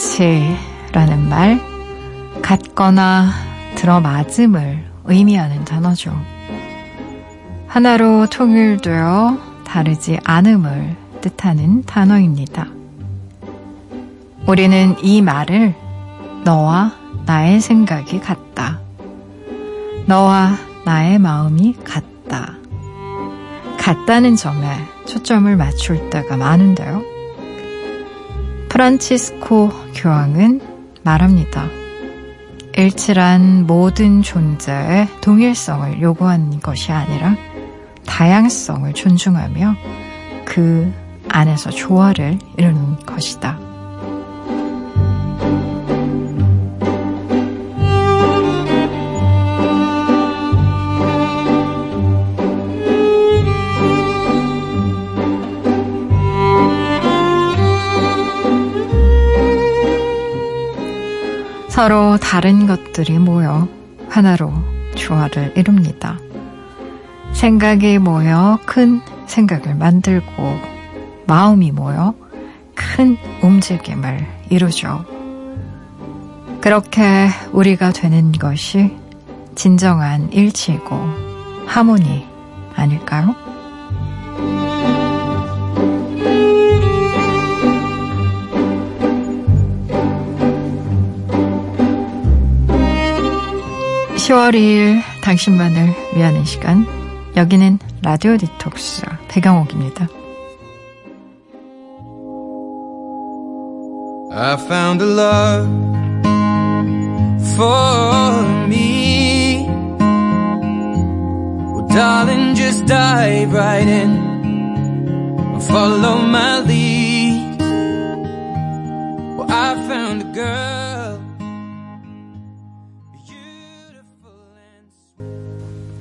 일치라는 말, 같거나 들어맞음을 의미하는 단어죠. 하나로 통일되어 다르지 않음을 뜻하는 단어입니다. 우리는 이 말을 너와 나의 생각이 같다. 너와 나의 마음이 같다. 같다는 점에 초점을 맞출 때가 많은데요. 프란치스코 교황은 말합니다. 일치란 모든 존재의 동일성을 요구하는 것이 아니라 다양성을 존중하며 그 안에서 조화를 이루는 것이다. 서로 다른 것들이 모여 하나로 조화를 이룹니다. 생각이 모여 큰 생각을 만들고 마음이 모여 큰 움직임을 이루죠. 그렇게 우리가 되는 것이 진정한 일치고 하모니 아닐까요? 10월 2일 당신만을 위하는 시간 여기는 라디오 디톡스 배경옥입니다. I found a love for me. Well, darling, just dive right in. Follow my lead. Well, I found a girl.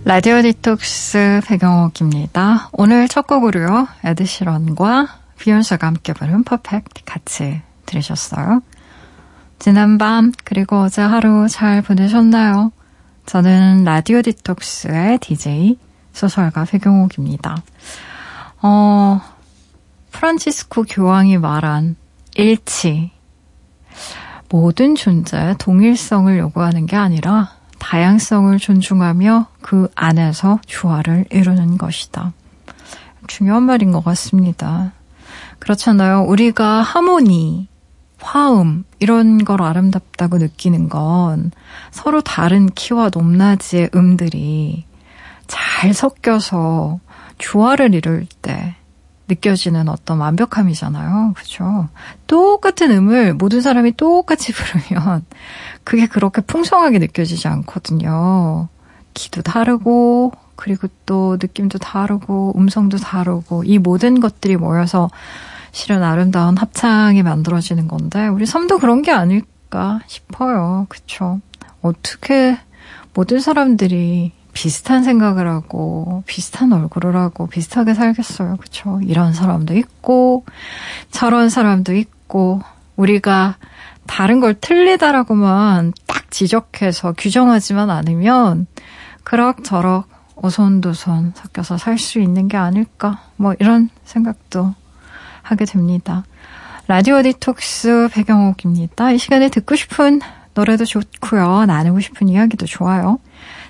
라디오 디톡스 백영옥입니다. 오늘 첫 곡으로요. 에드시런과 비욘세가 함께 부른 Perfect 같이 들으셨어요. 지난 밤 그리고 어제 하루 잘 보내셨나요? 저는 라디오 디톡스의 DJ 소설가 백영옥입니다. 어, 프란치스코 교황이 말한 일치. 모든 존재의 동일성을 요구하는 게 아니라 다양성을 존중하며 그 안에서 조화를 이루는 것이다. 중요한 말인 것 같습니다. 그렇잖아요. 우리가 하모니, 화음, 이런 걸 아름답다고 느끼는 건 서로 다른 키와 높낮이의 음들이 잘 섞여서 조화를 이룰 때 느껴지는 어떤 완벽함이잖아요. 그죠? 똑같은 음을 모든 사람이 똑같이 부르면 그게 그렇게 풍성하게 느껴지지 않거든요. 키도 다르고, 그리고 또 느낌도 다르고, 음성도 다르고, 이 모든 것들이 모여서 실은 아름다운 합창이 만들어지는 건데, 우리 삶도 그런 게 아닐까 싶어요. 그쵸? 어떻게 모든 사람들이 비슷한 생각을 하고, 비슷한 얼굴을 하고, 비슷하게 살겠어요. 그쵸? 이런 사람도 있고, 저런 사람도 있고, 우리가 다른 걸 틀리다라고만 딱 지적해서 규정하지만 않으면 그럭저럭 오손도손 섞여서 살 수 있는 게 아닐까 뭐 이런 생각도 하게 됩니다. 라디오 디톡스 배경옥입니다. 이 시간에 듣고 싶은 노래도 좋고요. 나누고 싶은 이야기도 좋아요.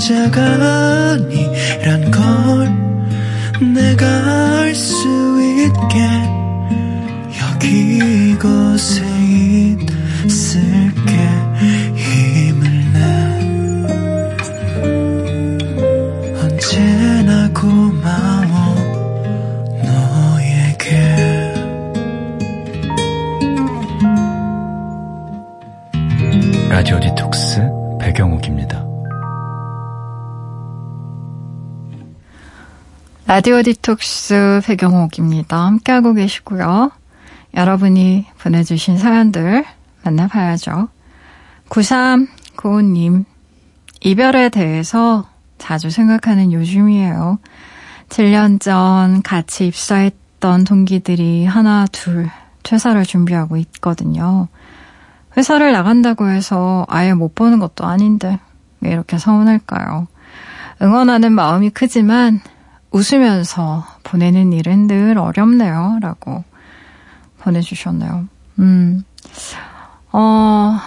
혼자가 아니란 걸 내가 알 수 있게 여기 이곳에 있을 라디오 디톡스 배경옥입니다. 함께하고 계시고요. 여러분이 보내주신 사연들 만나봐야죠. 9395님, 이별에 대해서 자주 생각하는 요즘이에요. 7년 전 같이 입사했던 동기들이 하나, 둘 퇴사를 준비하고 있거든요. 회사를 나간다고 해서 아예 못 보는 것도 아닌데 왜 이렇게 서운할까요? 응원하는 마음이 크지만 웃으면서 보내는 일은 늘 어렵네요. 라고 보내주셨네요. 음, 어,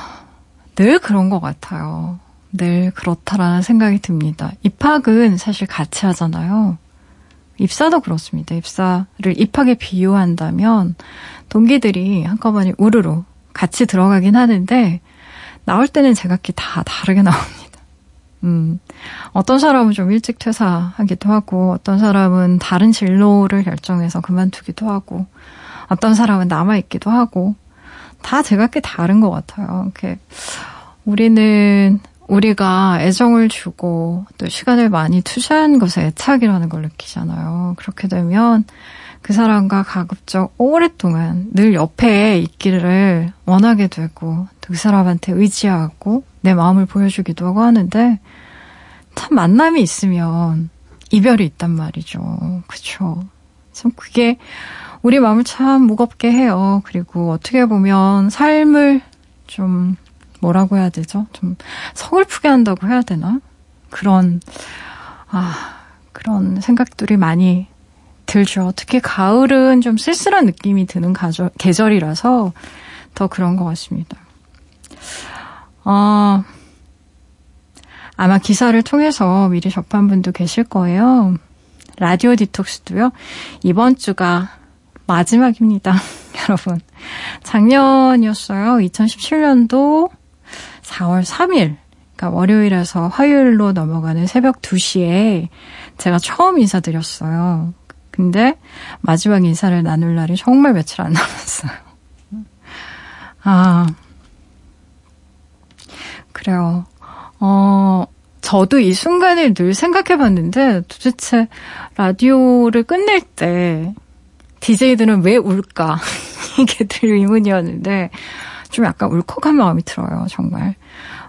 늘 그런 것 같아요. 늘 그렇다라는 생각이 듭니다. 입학은 사실 같이 하잖아요. 입사도 그렇습니다. 입사를 입학에 비유한다면 동기들이 한꺼번에 우르르 같이 들어가긴 하는데 나올 때는 제각기 다 다르게 나옵니다. 음, 어떤 사람은 좀 일찍 퇴사하기도 하고, 어떤 사람은 다른 진로를 결정해서 그만두기도 하고, 어떤 사람은 남아있기도 하고, 다 제각기 다른 것 같아요. 이렇게, 우리는 우리가 애정을 주고 또 시간을 많이 투자한 것에 애착이라는 걸 느끼잖아요. 그렇게 되면 그 사람과 가급적 오랫동안 늘 옆에 있기를 원하게 되고 또 그 사람한테 의지하고 내 마음을 보여주기도 하고 하는데 참 만남이 있으면 이별이 있단 말이죠. 그쵸. 참 그게 우리 마음을 참 무겁게 해요. 그리고 어떻게 보면 삶을 좀 뭐라고 해야 되죠? 좀 서글프게 한다고 해야 되나? 그런, 아, 그런 생각들이 많이 들죠. 특히 가을은 좀 쓸쓸한 느낌이 드는 가절, 계절이라서 더 그런 것 같습니다. 아, 아마 기사를 통해서 미리 접한 분도 계실 거예요. 라디오 디톡스도요, 이번 주가 마지막입니다. 여러분. 작년이었어요. 2017년도 4월 3일, 그러니까 월요일에서 화요일로 넘어가는 새벽 2시에 제가 처음 인사드렸어요. 근데 마지막 인사를 나눌 날이 정말 며칠 안 남았어요. 아, 그래요. 어, 저도 이 순간을 늘 생각해 봤는데 도대체 라디오를 끝낼 때 DJ들은 왜 울까? 이게 늘 의문이었는데 좀 약간 울컥한 마음이 들어요, 정말.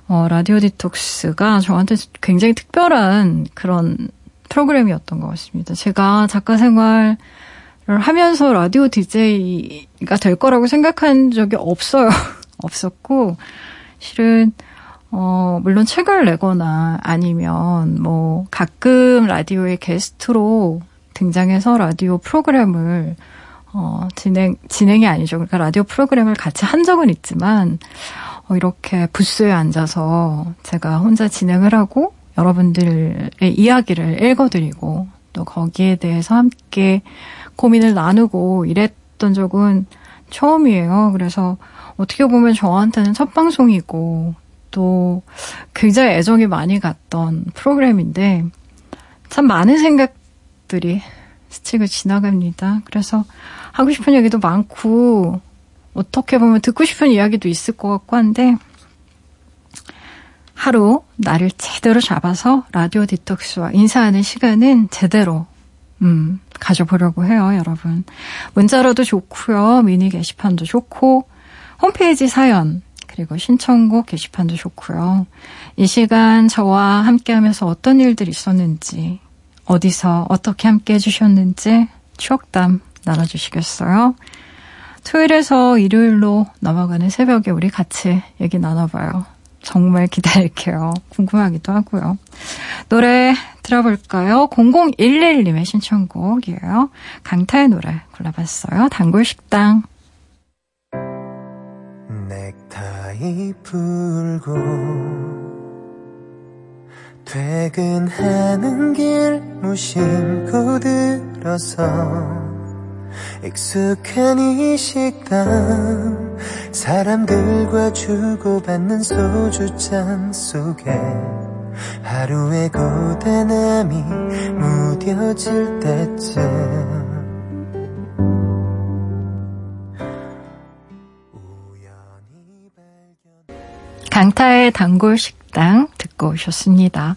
어, 라디오 디톡스가 저한테 굉장히 특별한 그런 프로그램이었던 것 같습니다. 제가 작가 생활을 하면서 라디오 DJ가 될 거라고 생각한 적이 없어요. 없었고, 실은, 어, 물론 책을 내거나 아니면 뭐 가끔 라디오의 게스트로 등장해서 라디오 프로그램을 어, 진행, 진행이 아니죠. 그러니까 라디오 프로그램을 같이 한 적은 있지만, 어, 이렇게 부스에 앉아서 제가 혼자 진행을 하고 여러분들의 이야기를 읽어드리고 또 거기에 대해서 함께 고민을 나누고 이랬던 적은 처음이에요. 그래서 어떻게 보면 저한테는 첫 방송이고 또 굉장히 애정이 많이 갔던 프로그램인데 참 많은 생각들이 스치고 지나갑니다. 그래서 하고 싶은 얘기도 많고 어떻게 보면 듣고 싶은 이야기도 있을 것 같고 한데 하루 나를 제대로 잡아서 라디오 디톡스와 인사하는 시간은 제대로 음, 가져보려고 해요, 여러분. 문자로도 좋고요. 미니 게시판도 좋고 홈페이지 사연 그리고 신청곡 게시판도 좋고요. 이 시간 저와 함께 하면서 어떤 일들이 있었는지 어디서 어떻게 함께 해주셨는지 추억담 나눠주시겠어요? 토요일에서 일요일로 넘어가는 새벽에 우리 같이 얘기 나눠봐요. 정말 기다릴게요. 궁금하기도 하고요. 노래 들어볼까요? 0011님의 신청곡이에요. 강타의 노래 골라봤어요. 단골식당. 넥타이 풀고 퇴근하는 길 무심코 들어서 익숙한 이 식당 사람들과 주고받는 소주잔 속에 하루의 고단함이 무뎌질 때쯤 강타의 단골 식당 듣고 오셨습니다.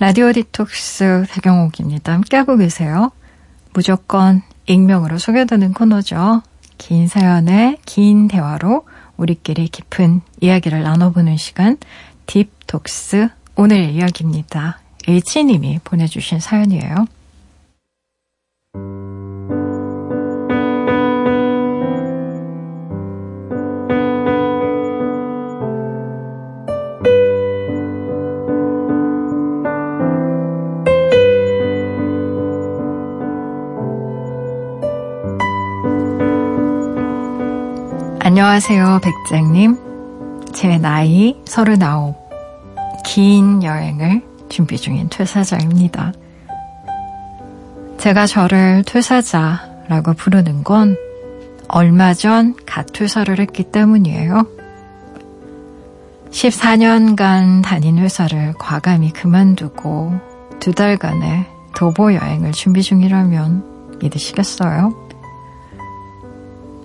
라디오 디톡스 배경옥입니다. 함께하고 계세요. 무조건 익명으로 소개되는 코너죠. 긴 사연의 긴 대화로 우리끼리 깊은 이야기를 나눠보는 시간 딥톡스 오늘 이야기입니다. H님이 보내주신 사연이에요. 안녕하세요, 백장님. 제 나이 39. 긴 여행을 준비 중인 퇴사자입니다. 제가 저를 퇴사자라고 부르는 건 얼마 전 갓 퇴사를 했기 때문이에요. 14년간 다닌 회사를 과감히 그만두고 두 달간의 도보 여행을 준비 중이라면 믿으시겠어요?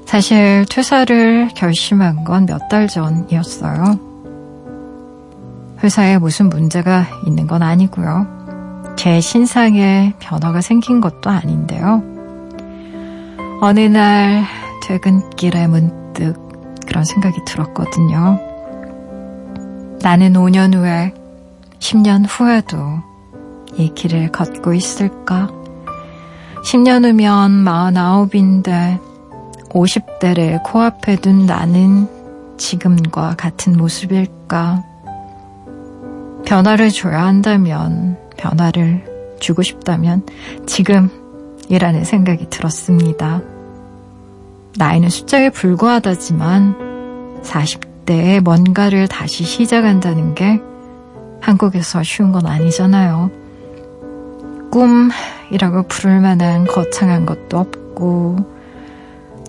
사실 퇴사를 결심한 건 몇 달 전이었어요. 회사에 무슨 문제가 있는 건 아니고요. 제 신상에 변화가 생긴 것도 아닌데요. 어느 날 퇴근길에 문득 그런 생각이 들었거든요. 나는 5년 후에, 10년 후에도 이 길을 걷고 있을까? 10년 후면 49인데 50대를 코앞에 둔 나는 지금과 같은 모습일까? 변화를 줘야 한다면, 변화를 주고 싶다면 지금이라는 생각이 들었습니다. 나이는 숫자에 불과하다지만 40대에 뭔가를 다시 시작한다는 게 한국에서 쉬운 건 아니잖아요. 꿈이라고 부를 만한 거창한 것도 없고,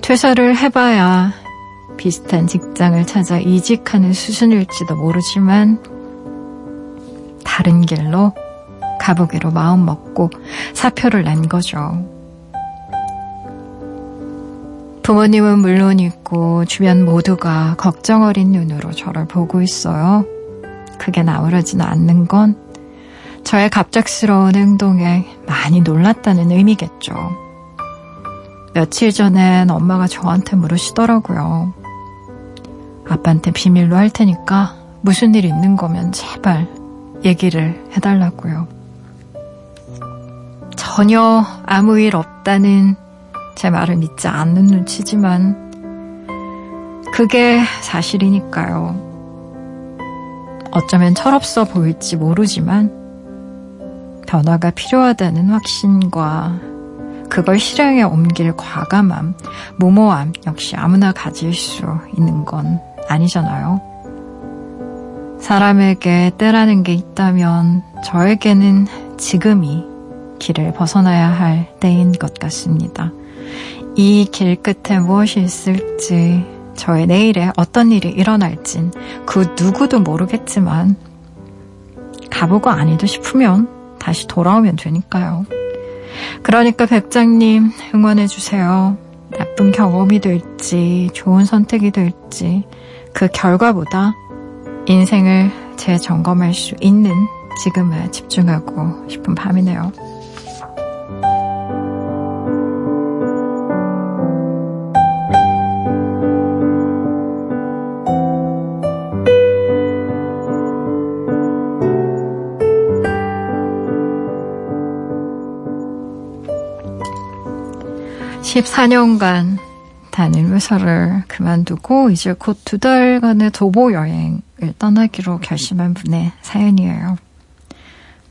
퇴사를 해봐야 비슷한 직장을 찾아 이직하는 수준일지도 모르지만 다른 길로 가보기로 마음 먹고 사표를 낸 거죠. 부모님은 물론있고 주변 모두가 걱정 어린 눈으로 저를 보고 있어요. 그게 나오려지는 않는 건 저의 갑작스러운 행동에 많이 놀랐다는 의미겠죠. 며칠 전엔 엄마가 저한테 물으시더라고요. 아빠한테 비밀로 할 테니까 무슨 일 있는 거면 제발 얘기를 해달라고요. 전혀 아무 일 없다는 제 말을 믿지 않는 눈치지만 그게 사실이니까요. 어쩌면 철없어 보일지 모르지만 변화가 필요하다는 확신과 그걸 실행에 옮길 과감함, 모모함 역시 아무나 가질 수 있는 건 아니잖아요. 사람에게 때라는 게 있다면 저에게는 지금이 길을 벗어나야 할 때인 것 같습니다. 이 길 끝에 무엇이 있을지, 저의 내일에 어떤 일이 일어날진 그 누구도 모르겠지만, 가보고 아니도 싶으면 다시 돌아오면 되니까요. 그러니까 백장님 응원해주세요. 나쁜 경험이 될지 좋은 선택이 될지 그 결과보다 인생을 재점검할 수 있는 지금에 집중하고 싶은 밤이네요. 14년간 다닌 회사를 그만두고 이제 곧 두 달간의 도보 여행을 떠나기로 결심한 분의 사연이에요.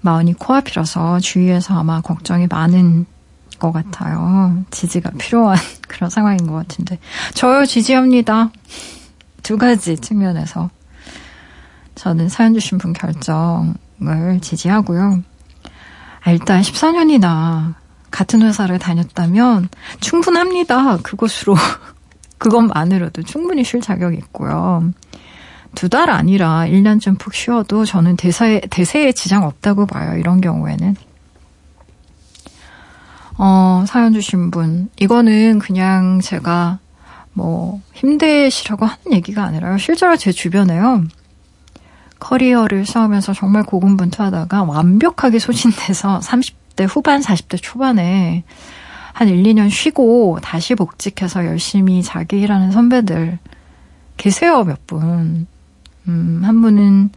마흔이 코앞이라서 주위에서 아마 걱정이 많은 것 같아요. 지지가 필요한 그런 상황인 것 같은데. 저요, 지지합니다. 두 가지 측면에서. 저는 사연 주신 분 결정을 지지하고요. 아, 일단 14년이나 같은 회사를 다녔다면 충분합니다. 그것으로. 그것만으로도 충분히 쉴 자격이 있고요. 두 달 아니라 1년쯤 푹 쉬어도 저는 대사에, 대세에 지장 없다고 봐요. 이런 경우에는. 어, 사연 주신 분. 이거는 그냥 제가 뭐 힘드시라고 하는 얘기가 아니라요. 실제로 제 주변에요. 커리어를 쌓으면서 정말 고군분투하다가 완벽하게 소진돼서 30 30대 후반, 40대 초반에 한 1, 2년 쉬고 다시 복직해서 열심히 자기 일하는 선배들 계세요, 몇 분. 음, 한 분은,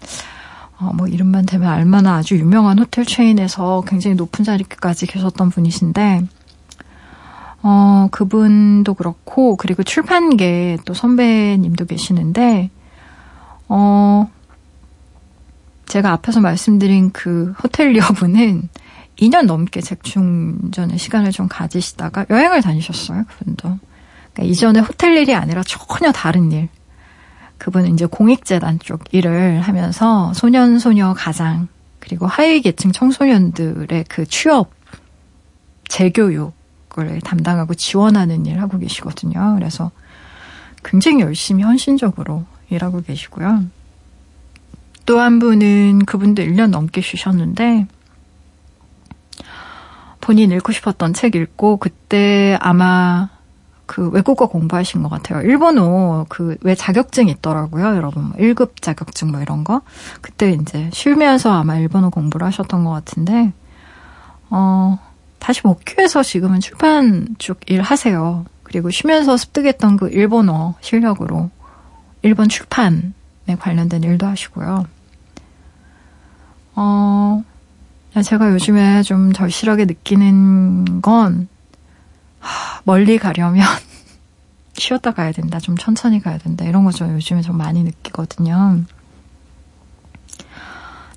어, 뭐, 이름만 대면 알만한 아주 유명한 호텔 체인에서 굉장히 높은 자리까지 계셨던 분이신데, 어, 그분도 그렇고, 그리고 출판계 또 선배님도 계시는데, 어, 제가 앞에서 말씀드린 그 호텔리어분은 2년 넘게 책충전의 시간을 좀 가지시다가 여행을 다니셨어요, 그분도. 그러니까 이전에 호텔 일이 아니라 전혀 다른 일. 그분은 이제 공익재단 쪽 일을 하면서 소년, 소녀, 가장, 그리고 하위계층 청소년들의 그 취업, 재교육, 을 담당하고 지원하는 일 하고 계시거든요. 그래서 굉장히 열심히 헌신적으로 일하고 계시고요. 또 한 분은 그분도 1년 넘게 쉬셨는데 본인 읽고 싶었던 책 읽고 그때 아마 그 외국어 공부하신 것 같아요. 일본어 그 왜 자격증 있더라고요, 여러분. 1급 자격증 뭐 이런 거. 그때 이제 쉬면서 아마 일본어 공부를 하셨던 것 같은데 어 다시 복귀해서 지금은 출판 쪽 일 하세요. 그리고 쉬면서 습득했던 그 일본어 실력으로 일본 출판에 관련된 일도 하시고요. 어, 제가 요즘에 좀 절실하게 느끼는 건, 하, 멀리 가려면 쉬었다 가야 된다. 좀 천천히 가야 된다. 이런 거좀 요즘에 좀 많이 느끼거든요.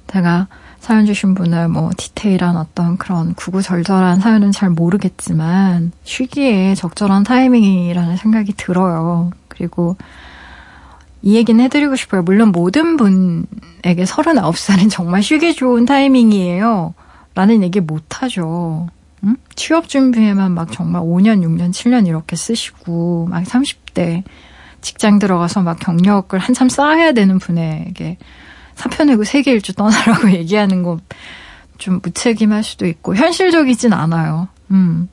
제가 사연 주신 분을 뭐 디테일한 어떤 그런 구구절절한 사연은 잘 모르겠지만 쉬기에 적절한 타이밍이라는 생각이 들어요. 그리고 이 얘기는 해드리고 싶어요. 물론 모든 분에게 39살은 정말 쉬기 좋은 타이밍이에요. 라는 얘기 못하죠. 응? 취업 준비에만 막 정말 5년, 6년, 7년 이렇게 쓰시고, 막 30대 직장 들어가서 막 경력을 한참 쌓아야 되는 분에게 사표 내고 세계 일주 떠나라고 얘기하는 거 좀 무책임할 수도 있고 현실적이진 않아요. 음.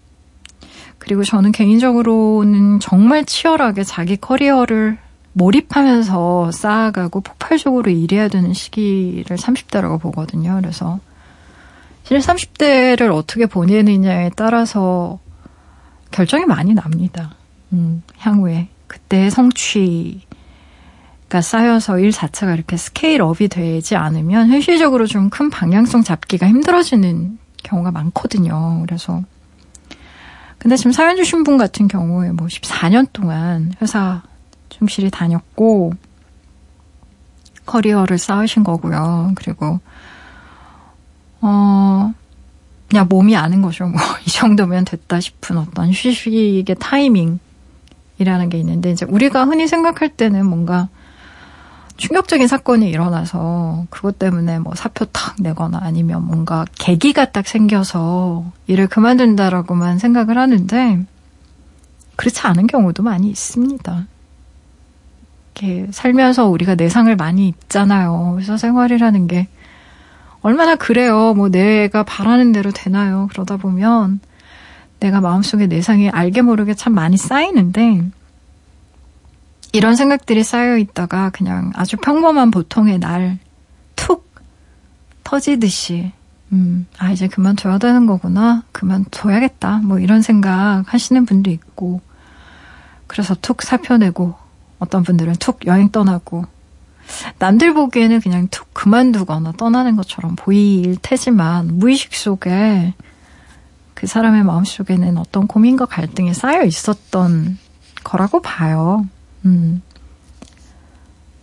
그리고 저는 개인적으로는 정말 치열하게 자기 커리어를 몰입하면서 쌓아가고 폭발적으로 일해야 되는 시기를 30대라고 보거든요. 그래서 실제 30대를 어떻게 보내느냐에 따라서 결정이 많이 납니다. 음, 향후에. 그때의 성취, 가 쌓여서 일 자체가 이렇게 스케일업이 되지 않으면 현실적으로 좀 큰 방향성 잡기가 힘들어지는 경우가 많거든요. 그래서 근데 지금 사연 주신 분 같은 경우에 뭐 14년 동안 회사 충실히 다녔고 커리어를 쌓으신 거고요. 그리고 어 그냥 몸이 아는 거죠. 뭐 이 정도면 됐다 싶은 어떤 휴식의 타이밍이라는 게 있는데 이제 우리가 흔히 생각할 때는 뭔가 충격적인 사건이 일어나서 그것 때문에 뭐 사표 탁 내거나 아니면 뭔가 계기가 딱 생겨서 일을 그만둔다라고만 생각을 하는데 그렇지 않은 경우도 많이 있습니다. 이렇게 살면서 우리가 내상을 많이 입잖아요. 회사 생활이라는 게 얼마나 그래요. 뭐 내가 바라는 대로 되나요? 그러다 보면 내가 마음속에 내상이 알게 모르게 참 많이 쌓이는데 이런 생각들이 쌓여 있다가 그냥 아주 평범한 보통의 날 툭 터지듯이 음, 아, 이제 그만둬야 되는 거구나. 그만둬야겠다. 뭐 이런 생각 하시는 분도 있고. 그래서 툭 사표 내고, 어떤 분들은 툭 여행 떠나고, 남들 보기에는 그냥 툭 그만두거나 떠나는 것처럼 보일 테지만, 무의식 속에 그 사람의 마음 속에는 어떤 고민과 갈등이 쌓여 있었던 거라고 봐요. 음.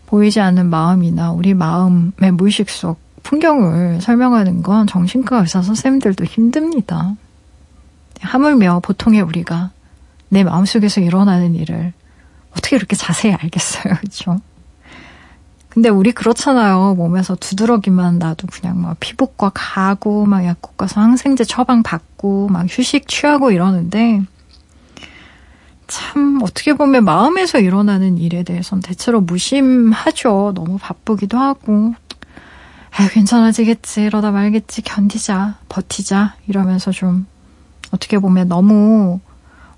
보이지 않는 마음이나 우리 마음의 무의식 속 풍경을 설명하는 건 정신과 의사 선생님들도 힘듭니다. 하물며 보통의 우리가 내 마음속에서 일어나는 일을 어떻게 이렇게 자세히 알겠어요, 그렇죠? 근데 우리 그렇잖아요. 몸에서 두드러기만 나도 그냥 막 피부과 가고 막 약국 가서 항생제 처방 받고 막 휴식 취하고 이러는데 참 어떻게 보면 마음에서 일어나는 일에 대해서는 대체로 무심하죠. 너무 바쁘기도 하고 아 괜찮아지겠지 이러다 말겠지 견디자 버티자 이러면서 좀 어떻게 보면 너무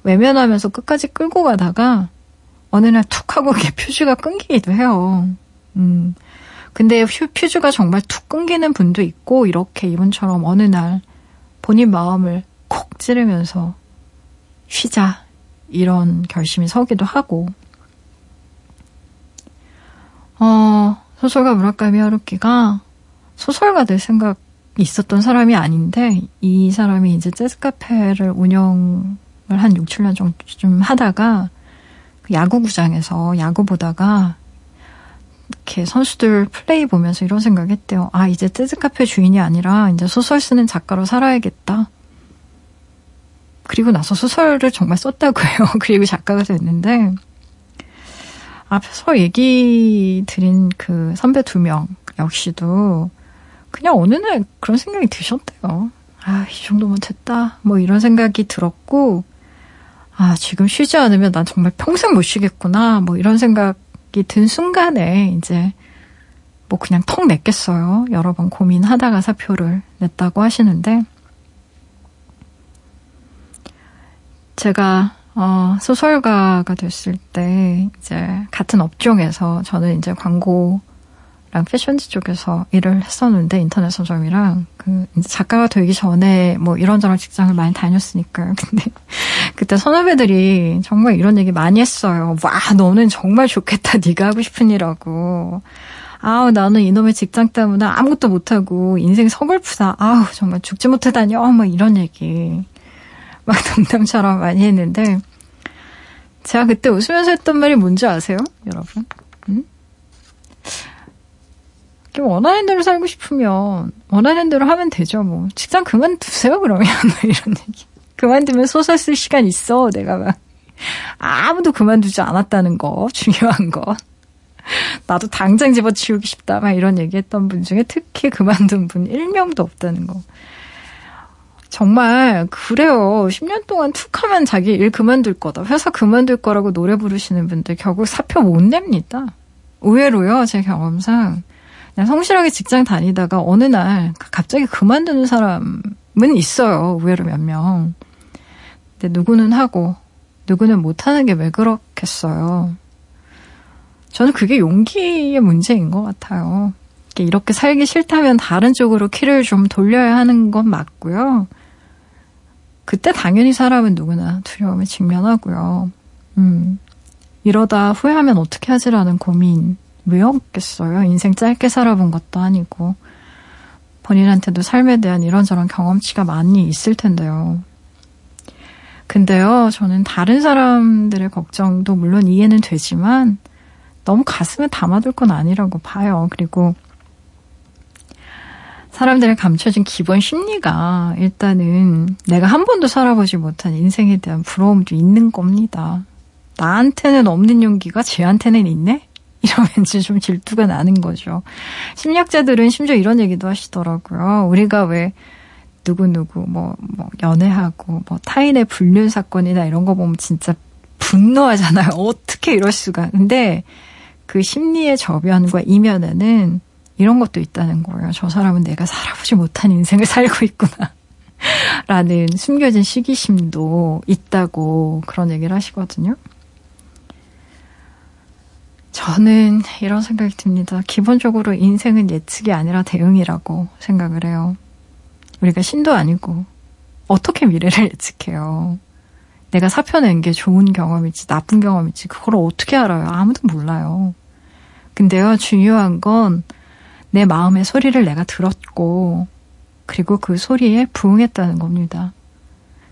외면하면서 끝까지 끌고 가다가 어느 날 툭 하고 이렇게 퓨즈가 끊기기도 해요. 음. 근데 퓨즈가 정말 툭 끊기는 분도 있고 이렇게 이분처럼 어느 날 본인 마음을 콕 찌르면서 쉬자. 이런 결심이 서기도 하고. 어, 소설가 무라카미 하루키가 소설가 될 생각 있었던 사람이 아닌데, 이 사람이 이제 재즈 카페를 운영을 한 6, 7년 정도쯤 하다가, 그 야구구장에서 야구 보다가, 이렇게 선수들 플레이 보면서 이런 생각했대요. 아, 이제 재즈 카페 주인이 아니라 이제 소설 쓰는 작가로 살아야겠다. 그리고 나서 소설을 정말 썼다고 해요. 그리고 작가가 됐는데, 앞에서 얘기 드린 그 선배 두 명 역시도 그냥 어느 날 그런 생각이 드셨대요. 아, 이 정도면 됐다. 뭐 이런 생각이 들었고, 아, 지금 쉬지 않으면 난 정말 평생 못 쉬겠구나. 뭐 이런 생각이 든 순간에 이제 뭐 그냥 턱 냈겠어요. 여러 번 고민하다가 사표를 냈다고 하시는데, 제가 어, 소설가가 됐을 때 이제 같은 업종에서 저는 이제 광고 랑 패션지 쪽에서 일을 했었는데 인터넷 서점이랑 그 작가가 되기 전에 뭐 이런저런 직장을 많이 다녔으니까요. 근데 그때 선후배들이 정말 이런 얘기 많이 했어요. 와 너는 정말 좋겠다. 네가 하고 싶은 일하고. 아우 나는 이놈의 직장 때문에 아무것도 못하고 인생 서글프다. 아우 정말 죽지 못하다니. 어, 뭐 이런 얘기. 막 농담처럼 많이 했는데 제가 그때 웃으면서 했던 말이 뭔지 아세요? 여러분? 응? 원하는 대로 살고 싶으면 원하는 대로 하면 되죠. 뭐 직장 그만두세요 그러면 뭐 이런 얘기. 그만두면 소설 쓸 시간 있어. 내가 막 아무도 그만두지 않았다는 거 중요한 거. 나도 당장 집어치우기 싶다. 막 이런 얘기했던 분 중에 특히 그만둔 분 1명도 없다는 거. 정말 그래요. 10년 동안 툭 하면 자기 일 그만둘 거다. 회사 그만둘 거라고 노래 부르시는 분들 결국 사표 못 냅니다. 의외로요. 제 경험상 그냥 성실하게 직장 다니다가 어느 날 갑자기 그만두는 사람은 있어요. 의외로 몇 명. 근데 누구는 하고 누구는 못하는 게 왜 그렇겠어요. 저는 그게 용기의 문제인 것 같아요. 이렇게 살기 싫다면 다른 쪽으로 키를 좀 돌려야 하는 건 맞고요. 그때 당연히 사람은 누구나 두려움에 직면하고요. 음, 이러다 후회하면 어떻게 하지라는 고민 왜 없겠어요? 인생 짧게 살아본 것도 아니고 본인한테도 삶에 대한 이런저런 경험치가 많이 있을 텐데요. 근데요, 저는 다른 사람들의 걱정도 물론 이해는 되지만 너무 가슴에 담아둘 건 아니라고 봐요. 그리고 사람들의 감춰진 기본 심리가 일단은 내가 한 번도 살아보지 못한 인생에 대한 부러움도 있는 겁니다. 나한테는 없는 용기가 쟤한테는 있네? 이러면 이제 좀 질투가 나는 거죠. 심리학자들은 심지어 이런 얘기도 하시더라고요. 우리가 왜 누구누구 뭐, 뭐, 연애하고 뭐 타인의 불륜 사건이나 이런 거 보면 진짜 분노하잖아요. 어떻게 이럴 수가. 근데 그 심리의 저변과 이면에는 이런 것도 있다는 거예요. 저 사람은 내가 살아보지 못한 인생을 살고 있구나. 라는 숨겨진 시기심도 있다고 그런 얘기를 하시거든요. 저는 이런 생각이 듭니다. 기본적으로 인생은 예측이 아니라 대응이라고 생각을 해요. 우리가 신도 아니고 어떻게 미래를 예측해요. 내가 사표 낸 게 좋은 경험일지 나쁜 경험일지 그걸 어떻게 알아요? 아무도 몰라요. 근데요, 중요한 건 내 마음의 소리를 내가 들었고, 그리고 그 소리에 부응했다는 겁니다.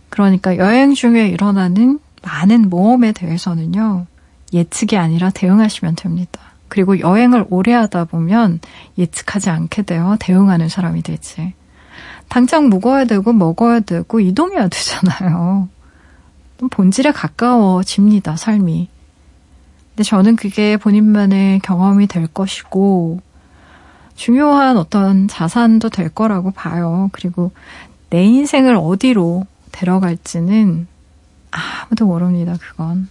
그러니까 여행 중에 일어나는 많은 모험에 대해서는요, 예측이 아니라 대응하시면 됩니다. 그리고 여행을 오래 하다 보면 예측하지 않게 되어 대응하는 사람이 되지. 당장 묵어야 되고 먹어야 되고 이동해야 되잖아요. 본질에 가까워집니다, 삶이. 근데 저는 그게 본인만의 경험이 될 것이고, 중요한 어떤 자산도 될 거라고 봐요. 그리고 내 인생을 어디로 데려갈지는 아무도 모릅니다, 그건.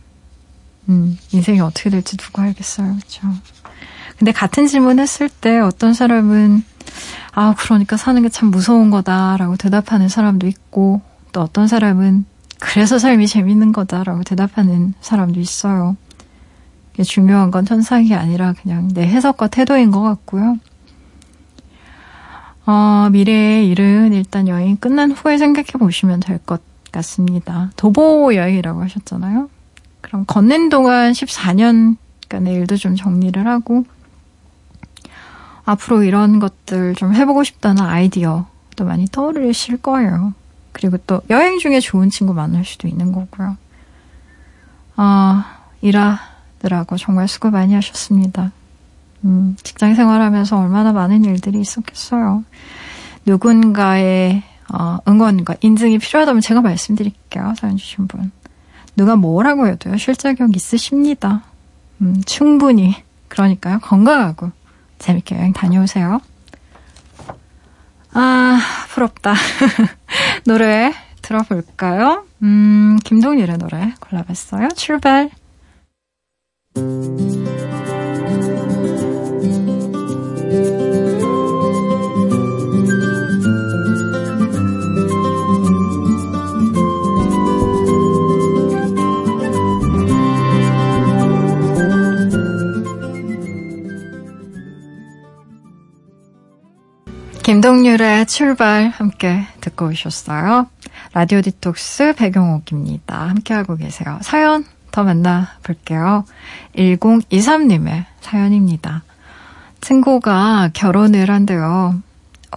음, 인생이 어떻게 될지 누가 알겠어요, 그렇죠? 근데 같은 질문 했을 때 어떤 사람은 아, 그러니까 사는 게 참 무서운 거다라고 대답하는 사람도 있고 또 어떤 사람은 그래서 삶이 재밌는 거다라고 대답하는 사람도 있어요. 중요한 건 천상이 아니라 그냥 내 해석과 태도인 것 같고요. 어, 미래의 일은 일단 여행 끝난 후에 생각해 보시면 될 것 같습니다. 도보 여행이라고 하셨잖아요. 그럼 걷는 동안 14년간의 일도 좀 정리를 하고 앞으로 이런 것들 좀 해보고 싶다는 아이디어도 많이 떠오르실 거예요. 그리고 또 여행 중에 좋은 친구 만날 수도 있는 거고요. 아, 일하느라고 정말 수고 많이 하셨습니다. 음, 직장 생활하면서 얼마나 많은 일들이 있었겠어요. 누군가의 어, 응원과 인증이 필요하다면 제가 말씀드릴게요. 사연 주신 분. 누가 뭐라고 해도요. 실자격 있으십니다. 음, 충분히. 그러니까요. 건강하고 재밌게 여행 다녀오세요. 아, 부럽다. 노래 들어볼까요? 음, 김동률의 노래 골라봤어요. 출발. 김동률의 출발 함께 듣고 오셨어요. 라디오 디톡스 배경옥입니다. 함께하고 계세요. 사연 더 만나볼게요. 1023님의 사연입니다. 친구가 결혼을 한대요.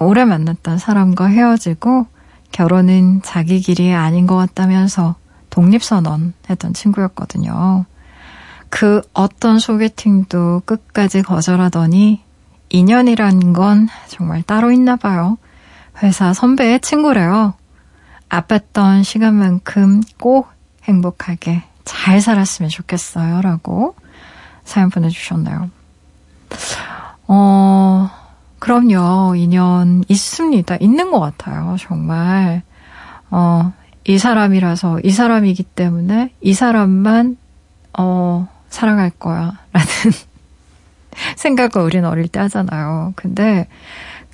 오래 만났던 사람과 헤어지고 결혼은 자기 길이 아닌 것 같다면서 독립선언 했던 친구였거든요. 그 어떤 소개팅도 끝까지 거절하더니 인연이란 건 정말 따로 있나 봐요. 회사 선배의 친구래요. 아팠던 시간만큼 꼭 행복하게 잘 살았으면 좋겠어요. 라고 사연 보내주셨나요? 어, 그럼요. 인연 있습니다. 있는 것 같아요. 정말. 어, 이 사람이라서 이 사람이기 때문에 이 사람만, 어, 사랑할 거야. 라는 생각을 우리는 어릴 때 하잖아요. 근데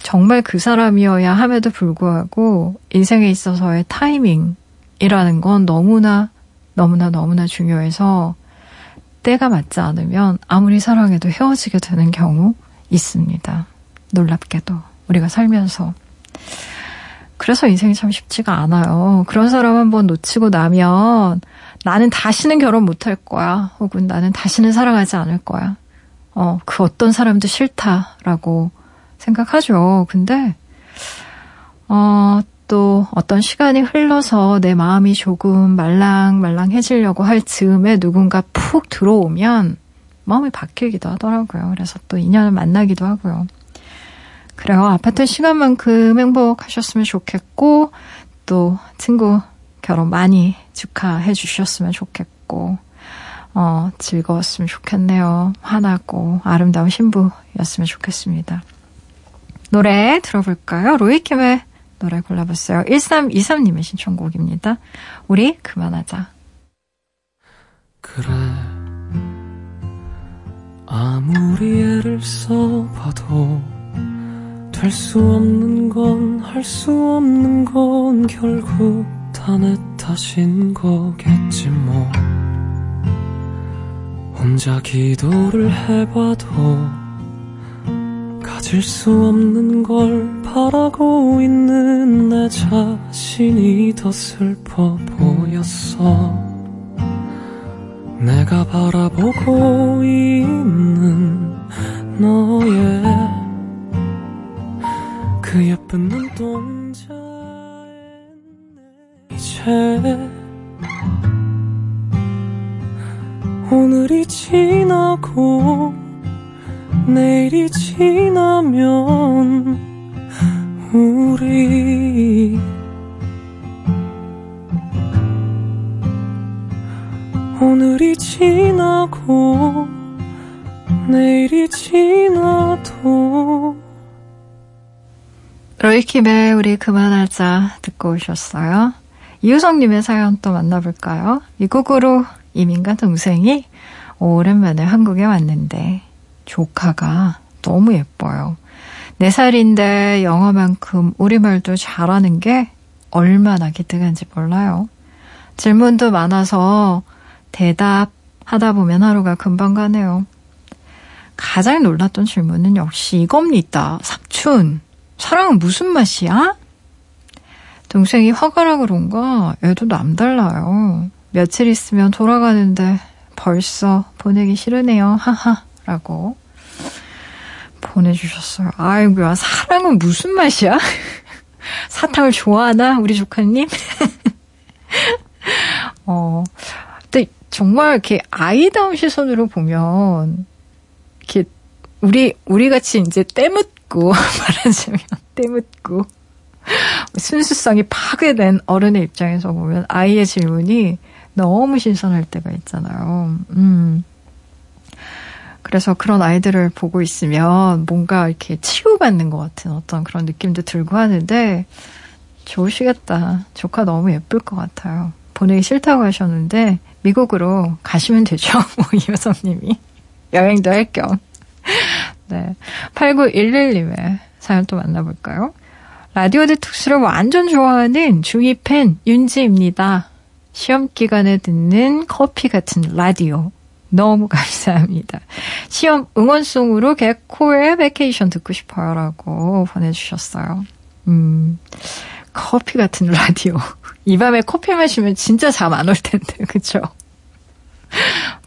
정말 그 사람이어야 함에도 불구하고 인생에 있어서의 타이밍이라는 건 너무나 너무나 너무나 중요해서 때가 맞지 않으면 아무리 사랑해도 헤어지게 되는 경우 있습니다. 놀랍게도 우리가 살면서 그래서 인생이 참 쉽지가 않아요. 그런 사람 한번 놓치고 나면 나는 다시는 결혼 못할 거야. 혹은 나는 다시는 사랑하지 않을 거야. 어, 그 어떤 사람도 싫다라고 생각하죠. 근데, 어, 또 어떤 시간이 흘러서 내 마음이 조금 말랑말랑해지려고 할 즈음에 누군가 푹 들어오면 마음이 바뀌기도 하더라고요. 그래서 또 인연을 만나기도 하고요. 그래요. 아파트 시간만큼 행복하셨으면 좋겠고, 또 친구 결혼 많이 축하해 주셨으면 좋겠고, 어, 즐거웠으면 좋겠네요. 화나고 아름다운 신부였으면 좋겠습니다. 노래 들어볼까요? 로이킴의 노래 골라봤어요. 1323님의 신청곡입니다. 우리 그만하자. 그래 아무리 애를 써봐도 될 수 없는 건 할 수 없는 건 결국 다 내 탓인 거겠지 뭐 혼자 기도를 해봐도 가질 수 없는 걸 바라고 있는 내 자신이 더 슬퍼 보였어. 내가 바라보고 있는 너의 그 예쁜 눈동자에 이제 오늘이 지나고 내일이 지나면 우리 오늘이 지나고 내일이 지나도 로이킴의 우리 그만하자 듣고 오셨어요. 이우성님의 사연 또 만나볼까요? 이 곡으로 이민과 동생이 오랜만에 한국에 왔는데 조카가 너무 예뻐요. 4살인데 영어만큼 우리말도 잘하는 게 얼마나 기특한지 몰라요. 질문도 많아서 대답하다 보면 하루가 금방 가네요. 가장 놀랐던 질문은 역시 이겁니다. 삽춘, 사랑은 무슨 맛이야? 동생이 화가 나 그런가 애도 남달라요. 며칠 있으면 돌아가는데 벌써 보내기 싫으네요. 하하. 라고 보내주셨어요. 아이고야, 사랑은 무슨 맛이야? 사탕을 좋아하나? 우리 조카님? 어, 근데 정말 이렇게 아이다운 시선으로 보면, 이렇게, 우리, 우리 같이 이제 때묻고, 말하자면, 때묻고, 순수성이 파괴된 어른의 입장에서 보면 아이의 질문이 너무 신선할 때가 있잖아요. 음. 그래서 그런 아이들을 보고 있으면 뭔가 이렇게 치유받는 것 같은 어떤 그런 느낌도 들고 하는데 좋으시겠다. 조카 너무 예쁠 것 같아요. 보내기 싫다고 하셨는데 미국으로 가시면 되죠. 뭐 이효섭님이 여행도 할 겸. 네. 8911님의 사연 또 만나볼까요? 라디오 디톡스를 완전 좋아하는 중2 팬 윤지입니다. 시험 기간에 듣는 커피 같은 라디오. 너무 감사합니다. 시험 응원송으로 개코의 Vacation 듣고 싶어요. 라고 보내주셨어요. 음, 커피 같은 라디오. 이 밤에 커피 마시면 진짜 잠 안 올 텐데, 그쵸?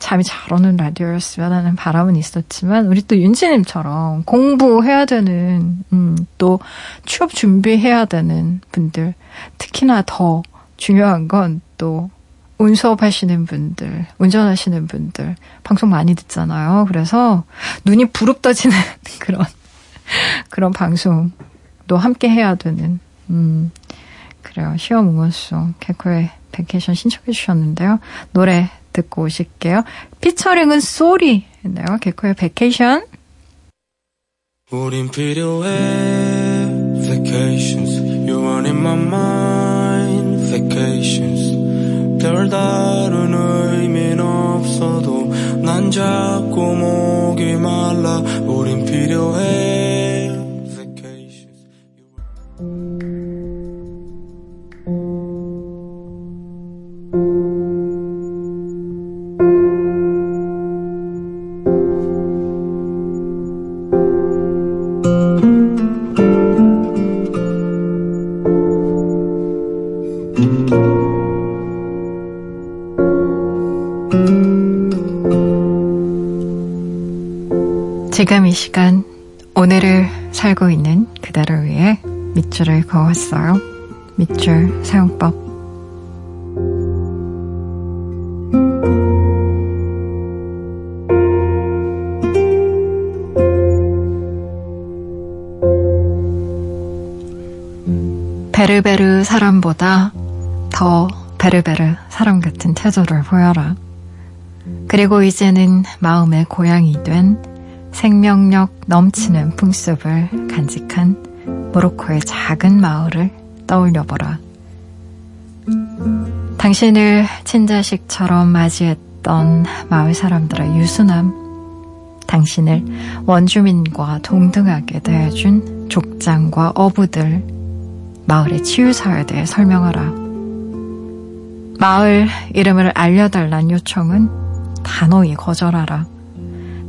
잠이 잘 오는 라디오였으면 하는 바람은 있었지만, 우리 또 윤지님처럼 공부해야 되는, 음, 또 취업 준비해야 되는 분들, 특히나 더 중요한 건 또 운수업 하시는 분들, 운전하시는 분들, 방송 많이 듣잖아요. 그래서 눈이 부릅떠지는 그런, 그런 방송도 함께 해야 되는, 음, 그래요. 시험 응원송, 개코의 Vacation 신청해 주셨는데요. 노래 듣고 오실게요. 피처링은 쏠인데요. 개코의 Vacation. 우린 필요해 vacations You are in my mind vacations 별다른 의미는 없어도 난 자꾸 목이 말라. 우린 필요해 이 시간 오늘을 살고 있는 그대를 위해 밑줄을 그어왔어요. 밑줄 사용법. 베르베르 사람보다 더 베르베르 사람 같은 태도를 보여라. 그리고 이제는 마음의 고향이 된 생명력 넘치는 풍습을 간직한 모로코의 작은 마을을 떠올려보라. 당신을 친자식처럼 맞이했던 마을 사람들의 유순함, 당신을 원주민과 동등하게 대해준 족장과 어부들, 마을의 치유사에 대해 설명하라. 마을 이름을 알려달란 요청은 단호히 거절하라.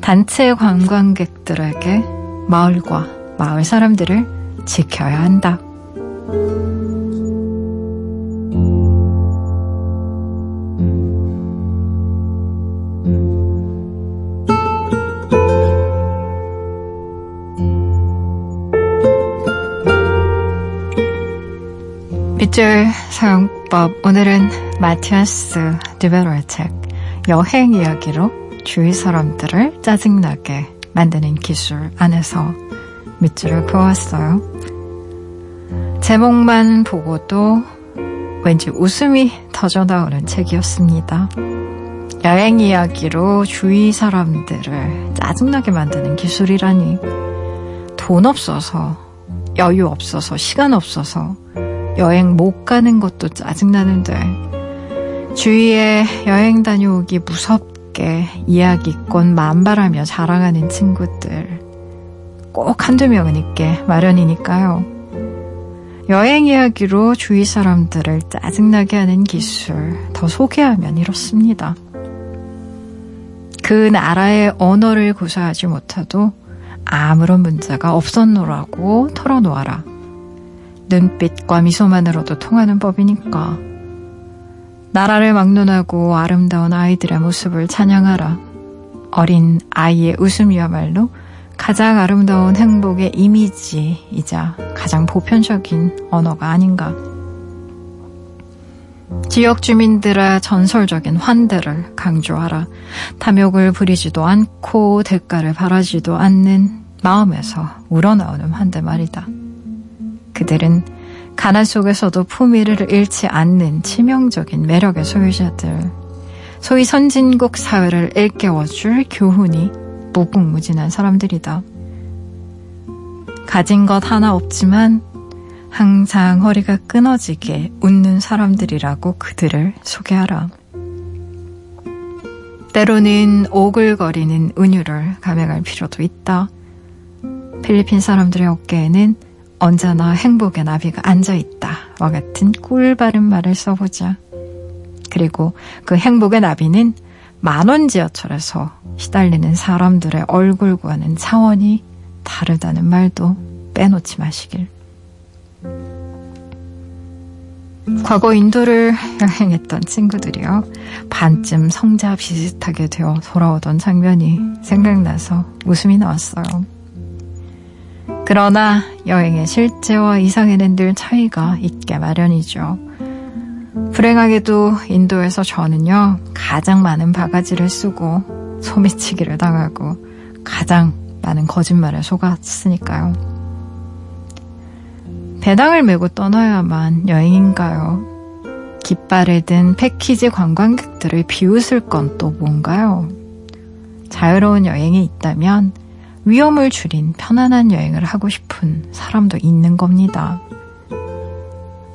단체 관광객들에게 마을과 마을 사람들을 지켜야 한다. 밑줄 사용법 오늘은 마티아스 드베로의 책 여행 이야기로 주위 사람들을 짜증나게 만드는 기술 안에서 밑줄을 그었어요. 제목만 보고도 왠지 웃음이 터져 나오는 책이었습니다. 여행 이야기로 주위 사람들을 짜증나게 만드는 기술이라니 돈 없어서 여유 없어서 시간 없어서 여행 못 가는 것도 짜증나는데 주위에 여행 다녀오기 무섭 함께 이야기권 만발하며 자랑하는 친구들 꼭 한두 명은 있게 마련이니까요. 여행 이야기로 주위 사람들을 짜증나게 하는 기술 더 소개하면 이렇습니다. 그 나라의 언어를 구사하지 못해도 아무런 문제가 없었노라고 털어놓아라. 눈빛과 미소만으로도 통하는 법이니까. 나라를 막론하고 아름다운 아이들의 모습을 찬양하라. 어린 아이의 웃음이야말로 가장 아름다운 행복의 이미지이자 가장 보편적인 언어가 아닌가. 지역 주민들의 전설적인 환대를 강조하라. 탐욕을 부리지도 않고 대가를 바라지도 않는 마음에서 우러나오는 환대 말이다. 그들은 가난 속에서도 품위를 잃지 않는 치명적인 매력의 소유자들. 소위 선진국 사회를 일깨워줄 교훈이 무궁무진한 사람들이다. 가진 것 하나 없지만 항상 허리가 끊어지게 웃는 사람들이라고 그들을 소개하라. 때로는 오글거리는 은유를 감행할 필요도 있다. 필리핀 사람들의 어깨에는 언제나 행복의 나비가 앉아있다. 와 같은 꿀바른 말을 써보자. 그리고 그 행복의 나비는 만원 지하철에서 시달리는 사람들의 얼굴과는 차원이 다르다는 말도 빼놓지 마시길. 과거 인도를 여행했던 친구들이요. 반쯤 성자 비슷하게 되어 돌아오던 장면이 생각나서 웃음이 나왔어요. 그러나 여행의 실제와 이상에는 늘 차이가 있게 마련이죠. 불행하게도 인도에서 저는요, 가장 많은 바가지를 쓰고 소매치기를 당하고 가장 많은 거짓말에 속았으니까요. 배낭을 메고 떠나야만 여행인가요? 깃발을 든 패키지 관광객들을 비웃을 건 또 뭔가요? 자유로운 여행이 있다면 위험을 줄인 편안한 여행을 하고 싶은 사람도 있는 겁니다.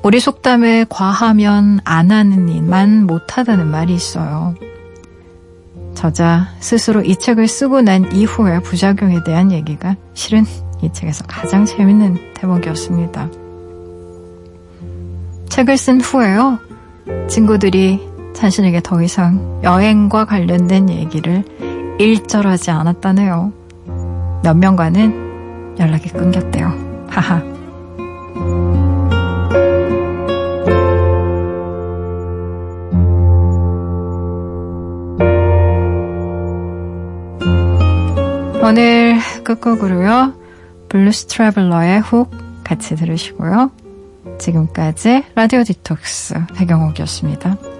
우리 속담에 과하면 안 하는 일만 못하다는 말이 있어요. 저자 스스로 이 책을 쓰고 난 이후의 부작용에 대한 얘기가 실은 이 책에서 가장 재밌는 대목이었습니다. 책을 쓴 후에요. 친구들이 자신에게 더 이상 여행과 관련된 얘기를 일절하지 않았다네요. 몇 명과는 연락이 끊겼대요. 하하. 오늘 끝곡으로요. 블루스 트래블러의 Hook 같이 들으시고요. 지금까지 라디오 디톡스 백영옥이었습니다.